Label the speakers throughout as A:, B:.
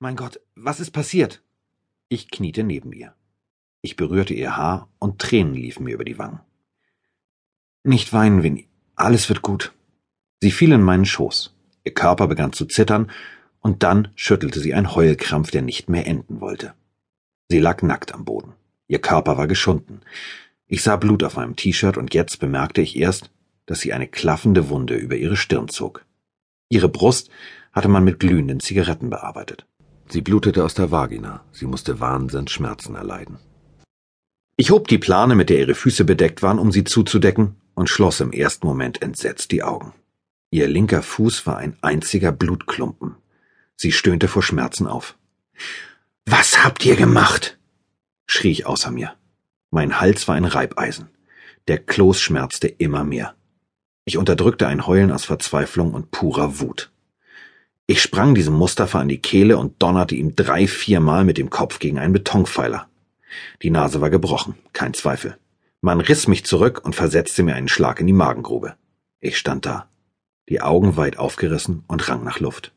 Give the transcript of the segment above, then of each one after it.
A: Mein Gott, was ist passiert? Ich kniete neben ihr. Ich berührte ihr Haar und Tränen liefen mir über die Wangen. Nicht weinen, Winnie. Alles wird gut. Sie fiel in meinen Schoß. Ihr Körper begann zu zittern, und dann schüttelte sie ein Heulkrampf, der nicht mehr enden wollte. Sie lag nackt am Boden. Ihr Körper war geschunden. Ich sah Blut auf meinem T-Shirt und jetzt bemerkte ich erst, dass sie eine klaffende Wunde über ihre Stirn zog. Ihre Brust hatte man mit glühenden Zigaretten bearbeitet. Sie blutete aus der Vagina. Sie musste Wahnsinnsschmerzen erleiden. Ich hob die Plane, mit der ihre Füße bedeckt waren, um sie zuzudecken, und schloss im ersten Moment entsetzt die Augen. Ihr linker Fuß war ein einziger Blutklumpen. Sie stöhnte vor Schmerzen auf. Was habt ihr gemacht? schrie ich außer mir. Mein Hals war ein Reibeisen. Der Kloß schmerzte immer mehr. Ich unterdrückte ein Heulen aus Verzweiflung und purer Wut. Ich sprang diesem Mustafa an die Kehle und donnerte ihm drei, viermal mit dem Kopf gegen einen Betonpfeiler. Die Nase war gebrochen, kein Zweifel. Man riss mich zurück und versetzte mir einen Schlag in die Magengrube. Ich stand da, die Augen weit aufgerissen und rang nach Luft.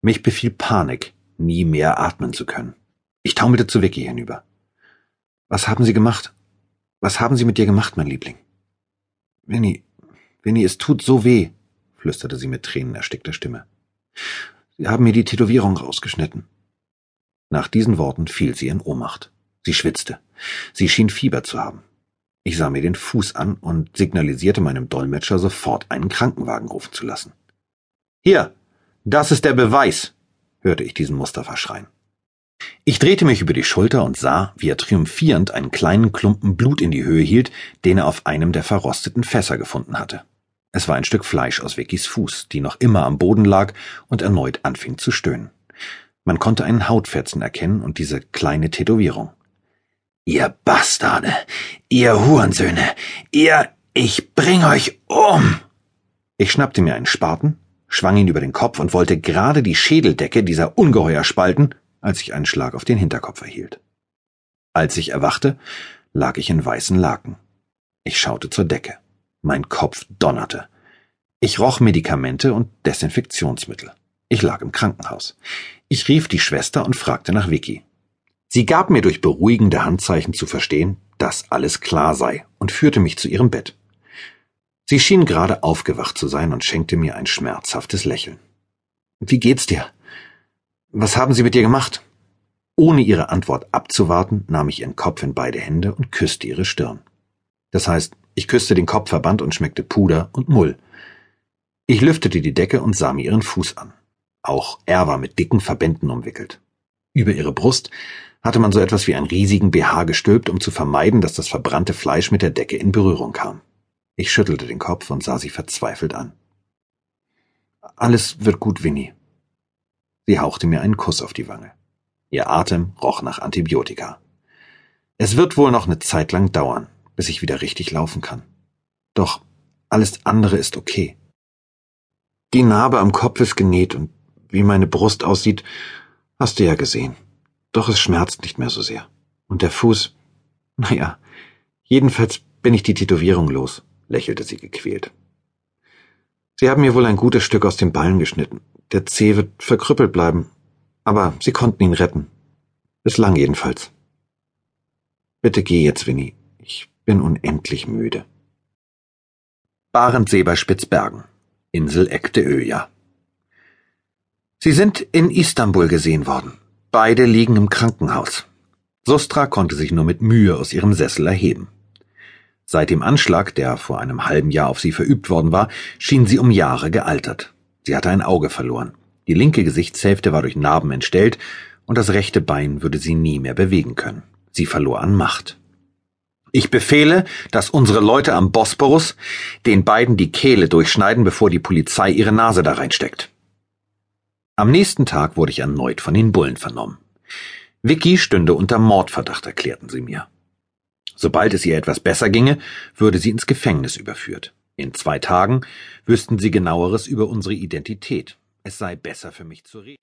A: Mich befiel Panik, nie mehr atmen zu können. Ich taumelte zu Vicky hinüber. Was haben Sie gemacht? Was haben Sie mit dir gemacht, mein Liebling? Winnie, Winnie, es tut so weh, flüsterte sie mit tränenerstickter Stimme. Sie haben mir die Tätowierung rausgeschnitten. Nach diesen Worten fiel sie in Ohnmacht. Sie schwitzte. Sie schien Fieber zu haben. Ich sah mir den Fuß an und signalisierte meinem Dolmetscher sofort einen Krankenwagen rufen zu lassen. Hier, das ist der Beweis, hörte ich diesen Mustafa schreien. Ich drehte mich über die Schulter und sah, wie er triumphierend einen kleinen Klumpen Blut in die Höhe hielt, den er auf einem der verrosteten Fässer gefunden hatte. Es war ein Stück Fleisch aus Vickys Fuß, die noch immer am Boden lag und erneut anfing zu stöhnen. Man konnte einen Hautfetzen erkennen und diese kleine Tätowierung. Ihr Bastarde, ihr Hurensöhne, ihr, ich bring euch um! Ich schnappte mir einen Spaten, schwang ihn über den Kopf und wollte gerade die Schädeldecke dieser Ungeheuer spalten, als ich einen Schlag auf den Hinterkopf erhielt. Als ich erwachte, lag ich in weißen Laken. Ich schaute zur Decke. Mein Kopf donnerte. Ich roch Medikamente und Desinfektionsmittel. Ich lag im Krankenhaus. Ich rief die Schwester und fragte nach Vicky. Sie gab mir durch beruhigende Handzeichen zu verstehen, dass alles klar sei und führte mich zu ihrem Bett. Sie schien gerade aufgewacht zu sein und schenkte mir ein schmerzhaftes Lächeln. Wie geht's dir? Was haben Sie mit dir gemacht? Ohne ihre Antwort abzuwarten, nahm ich ihren Kopf in beide Hände und küsste ihre Stirn. Das heißt, ich küsste den Kopfverband und schmeckte Puder und Mull. Ich lüftete die Decke und sah mir ihren Fuß an. Auch er war mit dicken Verbänden umwickelt. Über ihre Brust hatte man so etwas wie einen riesigen BH gestülpt, um zu vermeiden, dass das verbrannte Fleisch mit der Decke in Berührung kam. Ich schüttelte den Kopf und sah sie verzweifelt an. Alles wird gut, Winnie. Sie hauchte mir einen Kuss auf die Wange. Ihr Atem roch nach Antibiotika. Es wird wohl noch eine Zeit lang dauern, bis ich wieder richtig laufen kann. Doch alles andere ist okay. Die Narbe am Kopf ist genäht und wie meine Brust aussieht, hast du ja gesehen. Doch es schmerzt nicht mehr so sehr. Und der Fuß, naja, jedenfalls bin ich die Tätowierung los lächelte sie gequält. Sie haben mir wohl ein gutes Stück aus dem Ballen geschnitten. Der Zeh wird verkrüppelt bleiben. Aber Sie konnten ihn retten. Bislang jedenfalls. Bitte geh jetzt, Winnie. Bin unendlich müde. Barendsee bei Spitzbergen. Insel Ekte Öja. Sie sind in Istanbul gesehen worden. Beide liegen im Krankenhaus. Sustra konnte sich nur mit Mühe aus ihrem Sessel erheben. Seit dem Anschlag, der vor einem halben Jahr auf sie verübt worden war, schien sie um Jahre gealtert. Sie hatte ein Auge verloren. Die linke Gesichtshälfte war durch Narben entstellt und das rechte Bein würde sie nie mehr bewegen können. Sie verlor an Macht. Ich befehle, dass unsere Leute am Bosporus den beiden die Kehle durchschneiden, bevor die Polizei ihre Nase da reinsteckt. Am nächsten Tag wurde ich erneut von den Bullen vernommen. Vicky stünde unter Mordverdacht, erklärten sie mir. Sobald es ihr etwas besser ginge, würde sie ins Gefängnis überführt. In zwei Tagen wüssten sie genaueres über unsere Identität. Es sei besser für mich zu reden.